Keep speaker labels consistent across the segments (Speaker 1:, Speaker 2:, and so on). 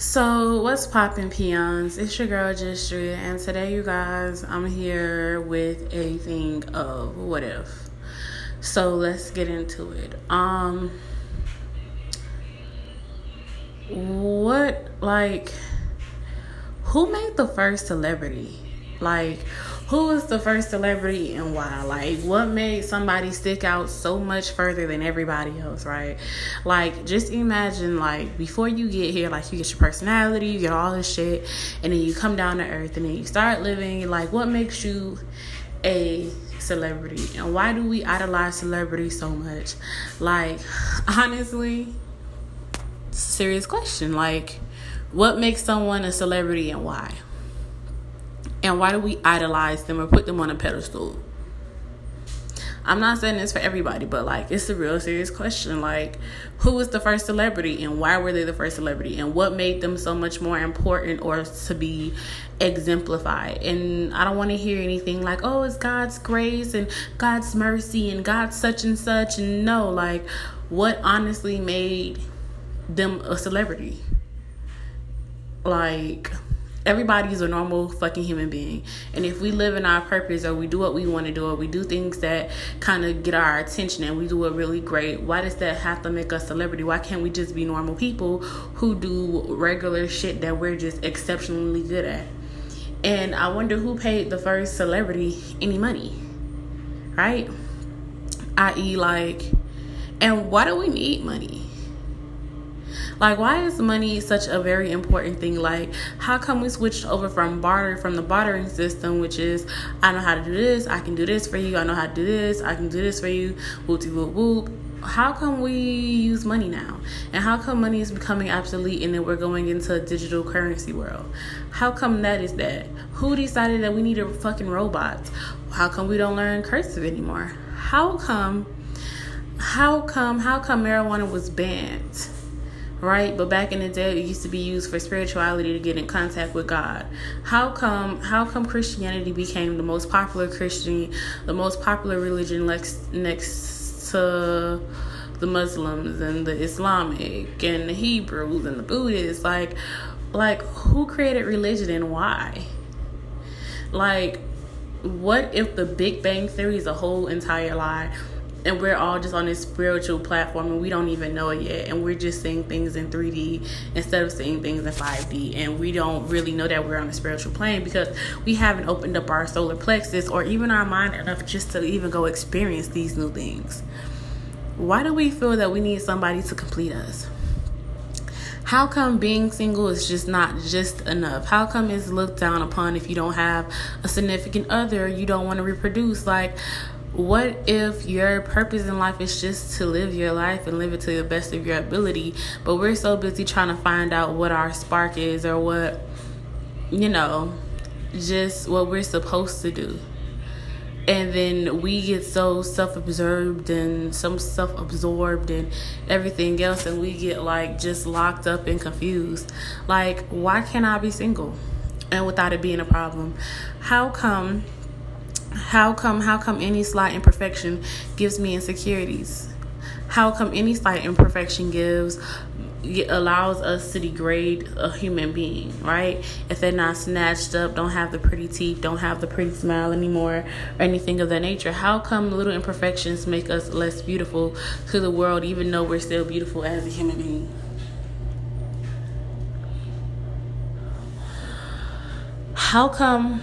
Speaker 1: So, what's poppin' peons? It's your girl Justria, and today, you guys, I'm here with a thing of what if. So, let's get into it. Um, what, like, who made the first celebrity? Like, who was the first celebrity and why? Like, what made somebody stick out so much further than everybody else, right? Like, just imagine, like, before you get here, like, you get your personality, you get all this shit, and then you come down to earth and then you start living. Like, what makes you a celebrity? And why do we idolize celebrities so much? Like, honestly, serious question. Like, what makes someone a celebrity and why? And why do we idolize them or put them on a pedestal? I'm not saying this for everybody, but like it's a real serious question. Like, who was the first celebrity and why were they the first celebrity and what made them so much more important or to be exemplified? And I don't want to hear anything like, oh, it's God's grace and God's mercy and God's such and such. And no, like, what honestly made them a celebrity? Like, everybody's a normal fucking human being. And if we live in our purpose or we do what we want to do or we do things that kind of get our attention and we do it really great, why does that have to make us celebrity? Why can't we just be normal people who do regular shit that we're just exceptionally good at? And I wonder who paid the first celebrity any money, right? I.e., like, and why do we need money? Like, why is money such a very important thing? Like, how come we switched over from barter from the bartering system, which is I know how to do this, I can do this for you, I know how to do this, I can do this for you, whoop whoop whoop. How come we use money now? And how come money is becoming obsolete and then we're going into a digital currency world? How come that is that? Who decided that we need a fucking robots? How come we don't learn cursive anymore? How come how come how come marijuana was banned? Right? But back in the day, it used to be used for spirituality to get in contact with God. How come? How come Christianity became the most popular Christian, the most popular religion next next to the Muslims and the Islamic and the Hebrews and the Buddhists? Like, like who created religion and why? Like, what if the Big Bang Theory is a whole entire lie? And we're all just on this spiritual platform and we don't even know it yet and we're just seeing things in 3D instead of seeing things in 5D and we don't really know that we're on a spiritual plane because we haven't opened up our solar plexus or even our mind enough just to even go experience these new things. Why do we feel that we need somebody to complete us? How come being single is just not just enough? How come it's looked down upon if you don't have a significant other, you don't want to reproduce? Like, what if your purpose in life is just to live your life and live it to the best of your ability? But we're so busy trying to find out what our spark is or what you know just what we're supposed to do. And then we get so self-absorbed and some self-absorbed and everything else and we get like just locked up and confused. Like why can't i be single and without it being a problem? How come how come how come any slight imperfection gives me insecurities? How come any slight imperfection gives allows us to degrade a human being, right? If they're not snatched up, don't have the pretty teeth, don't have the pretty smile anymore, or anything of that nature, how come little imperfections make us less beautiful to the world, even though we're still beautiful as a human being? How come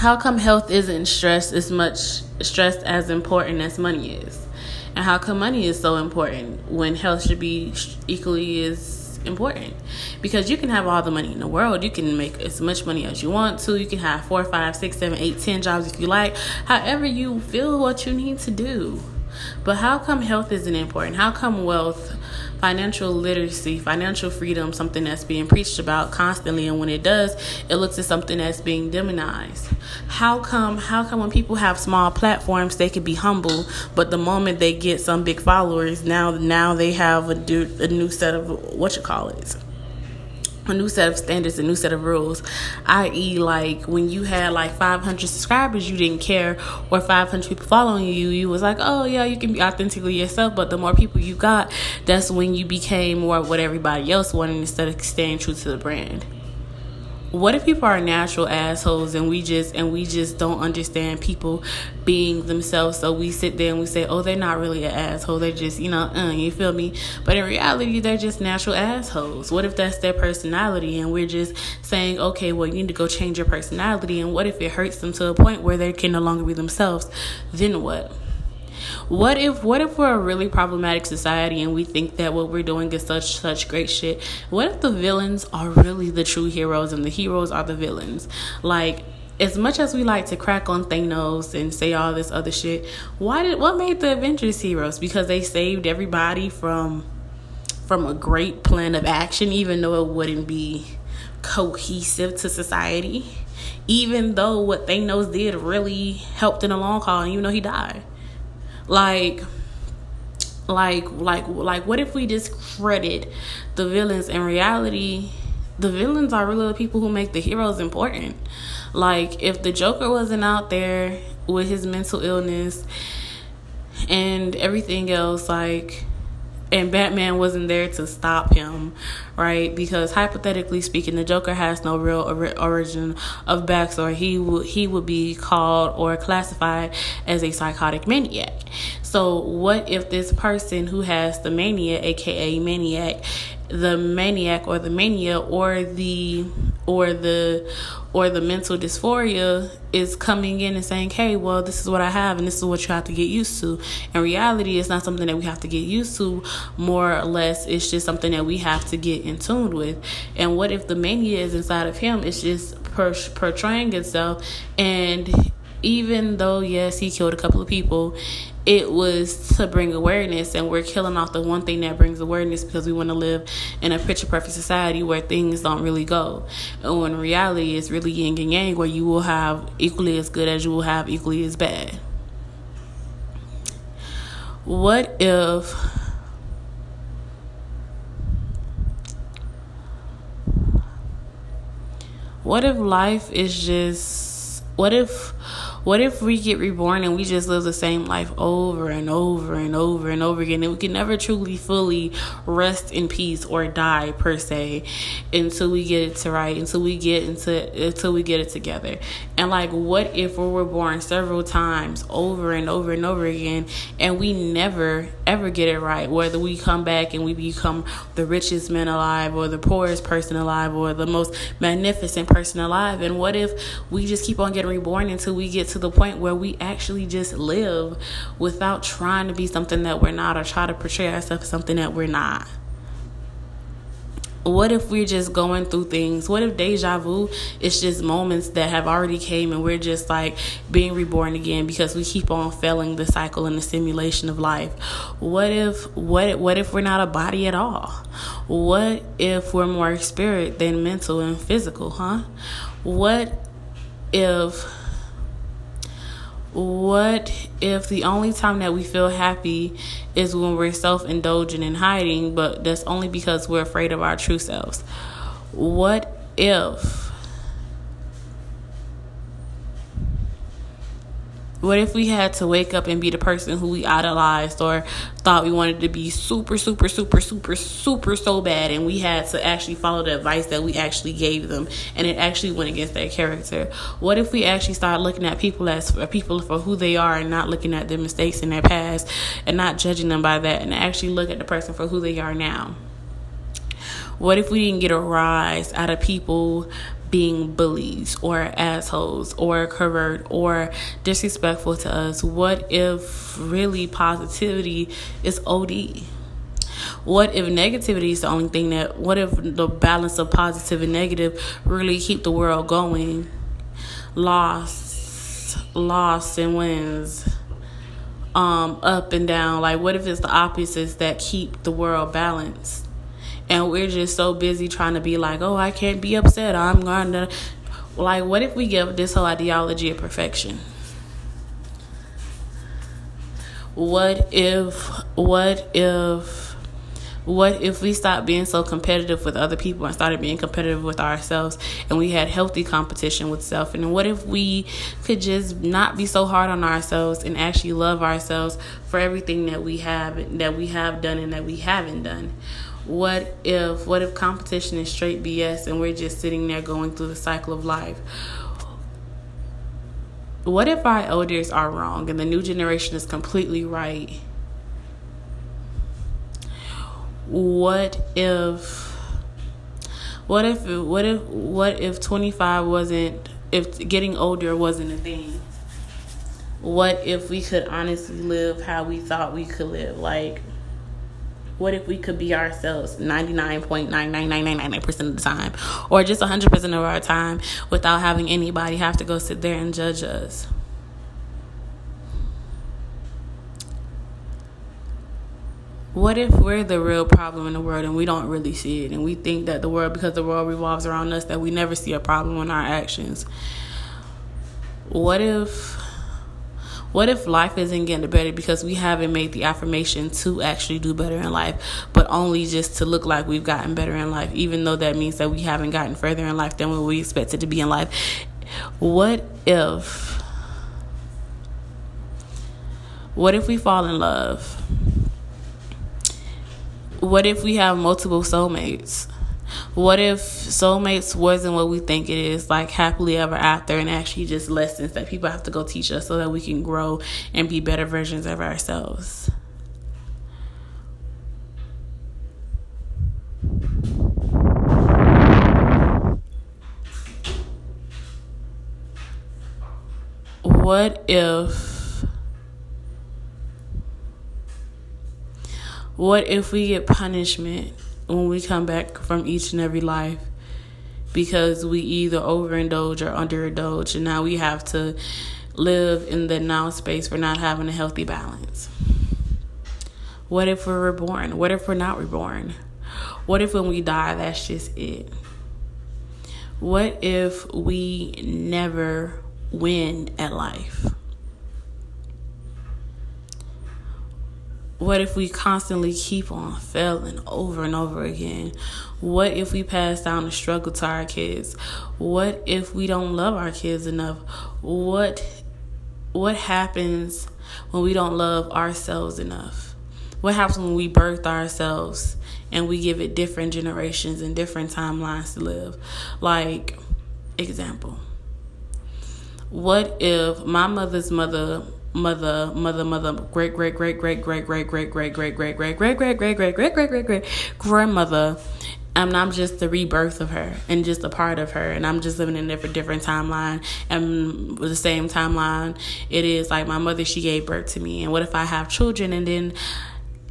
Speaker 1: how come health isn't stressed as much stressed as important as money is? And how come money is so important when health should be equally as important? Because you can have all the money in the world, you can make as much money as you want to, you can have four, five, six, seven, eight, ten jobs if you like, however you feel what you need to do. But how come health isn't important? How come wealth financial literacy, financial freedom, something that's being preached about constantly, and when it does, it looks at something that's being demonized. How come? How come when people have small platforms, they can be humble, but the moment they get some big followers, now now they have a, a new set of what you call it a new set of standards, a new set of rules. I.e., like when you had like 500 subscribers, you didn't care, or 500 people following you, you was like, oh yeah, you can be authentically yourself. But the more people you got, that's when you became more what everybody else wanted instead of staying true to the brand what if people are natural assholes and we just and we just don't understand people being themselves? So we sit there and we say oh they're not really an asshole. They're just you know uh, you feel me? But in reality they're just natural assholes. What if that's their personality and we're just saying okay well you need to go change your personality. And what if it hurts them to a point where they can no longer be themselves? Then what what if what if we're a really problematic society and we think that what we're doing is such such great shit? What if the villains are really the true heroes and the heroes are the villains? Like as much as we like to crack on Thanos and say all this other shit, why did what made the Avengers heroes? Because they saved everybody from from a great plan of action, even though it wouldn't be cohesive to society. Even though what Thanos did really helped in the long haul, even though he died. Like like like like what if we discredit the villains in reality? The villains are really the people who make the heroes important. Like if the joker wasn't out there with his mental illness and everything else like and Batman wasn't there to stop him, right? Because hypothetically speaking, the Joker has no real or- origin of backstory. He would he would be called or classified as a psychotic maniac. So, what if this person who has the mania, aka maniac, the maniac or the mania or the or the or the mental dysphoria is coming in and saying, "Hey, well, this is what I have, and this is what you have to get used to." In reality, it's not something that we have to get used to. More or less, it's just something that we have to get in tune with. And what if the mania is inside of him? It's just per- portraying itself, and even though yes, he killed a couple of people, it was to bring awareness and we're killing off the one thing that brings awareness because we want to live in a picture perfect society where things don't really go. And when reality is really yin and yang where you will have equally as good as you will have equally as bad. What if what if life is just what if what if we get reborn and we just live the same life over and over and over and over again and we can never truly fully rest in peace or die per se until we get it to right, until we get into until we get it together. And like what if we were born several times over and over and over again and we never ever get it right, whether we come back and we become the richest man alive or the poorest person alive or the most magnificent person alive. And what if we just keep on getting reborn until we get to the point where we actually just live without trying to be something that we're not or try to portray ourselves as something that we're not. What if we're just going through things? What if deja vu is just moments that have already came and we're just like being reborn again because we keep on failing the cycle and the simulation of life? What if what what if we're not a body at all? What if we're more spirit than mental and physical huh? What if what if the only time that we feel happy is when we're self indulgent and hiding, but that's only because we're afraid of our true selves? What if What if we had to wake up and be the person who we idolized or thought we wanted to be super, super, super, super, super so bad, and we had to actually follow the advice that we actually gave them, and it actually went against their character? What if we actually start looking at people as uh, people for who they are and not looking at their mistakes in their past and not judging them by that, and actually look at the person for who they are now? What if we didn't get a rise out of people being bullies or assholes or covert or disrespectful to us? What if really positivity is OD? What if negativity is the only thing that, what if the balance of positive and negative really keep the world going? Loss, loss and wins, um, up and down. Like, what if it's the opposites that keep the world balanced? And we're just so busy trying to be like, oh, I can't be upset. I'm to. Like, what if we give this whole ideology of perfection? What if, what if, What if we stopped being so competitive with other people and started being competitive with ourselves and we had healthy competition with self? And what if we could just not be so hard on ourselves and actually love ourselves for everything that we have that we have done and that we haven't done? What if what if competition is straight BS and we're just sitting there going through the cycle of life? What if our elders are wrong and the new generation is completely right? what if what if what if what if 25 wasn't if getting older wasn't a thing what if we could honestly live how we thought we could live like what if we could be ourselves 99.99999% of the time? Or just 100% of our time without having anybody have to go sit there and judge us? What if we're the real problem in the world and we don't really see it? And we think that the world because the world revolves around us that we never see a problem in our actions. What if what if life isn't getting better because we haven't made the affirmation to actually do better in life but only just to look like we've gotten better in life even though that means that we haven't gotten further in life than what we expected to be in life what if what if we fall in love what if we have multiple soulmates? What if soulmates wasn't what we think it is, like happily ever after, and actually just lessons that people have to go teach us so that we can grow and be better versions of ourselves? What if What if we get punishment when we come back from each and every life because we either overindulge or underindulge, and now we have to live in the now space for not having a healthy balance? What if we're reborn? What if we're not reborn? What if when we die, that's just it? What if we never win at life? What if we constantly keep on failing over and over again? What if we pass down the struggle to our kids? What if we don't love our kids enough? What what happens when we don't love ourselves enough? What happens when we birth ourselves and we give it different generations and different timelines to live? Like example. What if my mother's mother mother, mother, mother, great, great, great, great, great, great, great, great, great, great, great, great, great, great, great, great, great, great, great grandmother. And I'm just the rebirth of her and just a part of her. And I'm just living in a different, different timeline. And with the same timeline, it is like my mother, she gave birth to me. And what if I have children and then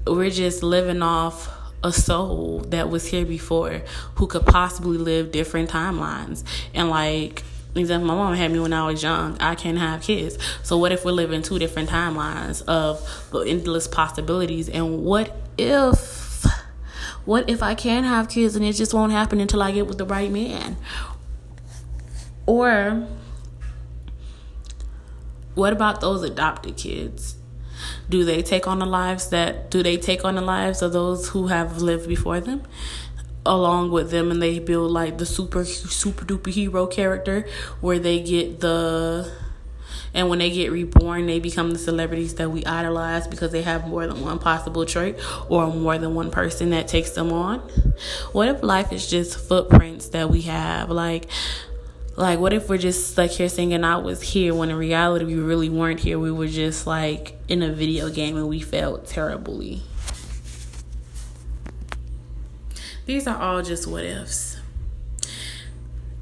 Speaker 1: we're just living off a soul that was here before who could possibly live different timelines and like example, my mom had me when I was young. I can't have kids. So what if we're living two different timelines of the endless possibilities? And what if, what if I can have kids and it just won't happen until I get with the right man? Or what about those adopted kids? Do they take on the lives that do they take on the lives of those who have lived before them? Along with them and they build like the super super duper hero character where they get the and when they get reborn they become the celebrities that we idolize because they have more than one possible trait or more than one person that takes them on. What if life is just footprints that we have? Like like what if we're just like here singing i was here when in reality we really weren't here. We were just like in a video game and we felt terribly These are all just what ifs.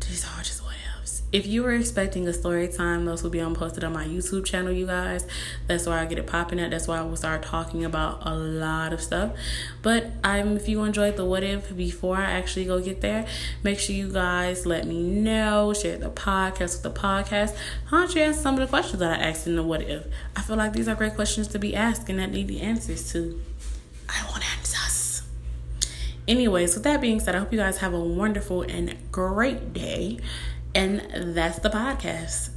Speaker 1: These are all just what ifs. If you were expecting a story time, those will be on posted on my YouTube channel, you guys. That's where I get it popping at. That's why I will start talking about a lot of stuff. But I'm if you enjoyed the what if before I actually go get there, make sure you guys let me know. Share the podcast with the podcast. How don't you answer some of the questions that I asked in the what if? I feel like these are great questions to be asked and that need the answers to. I want answers. Anyways, with that being said, I hope you guys have a wonderful and great day. And that's the podcast.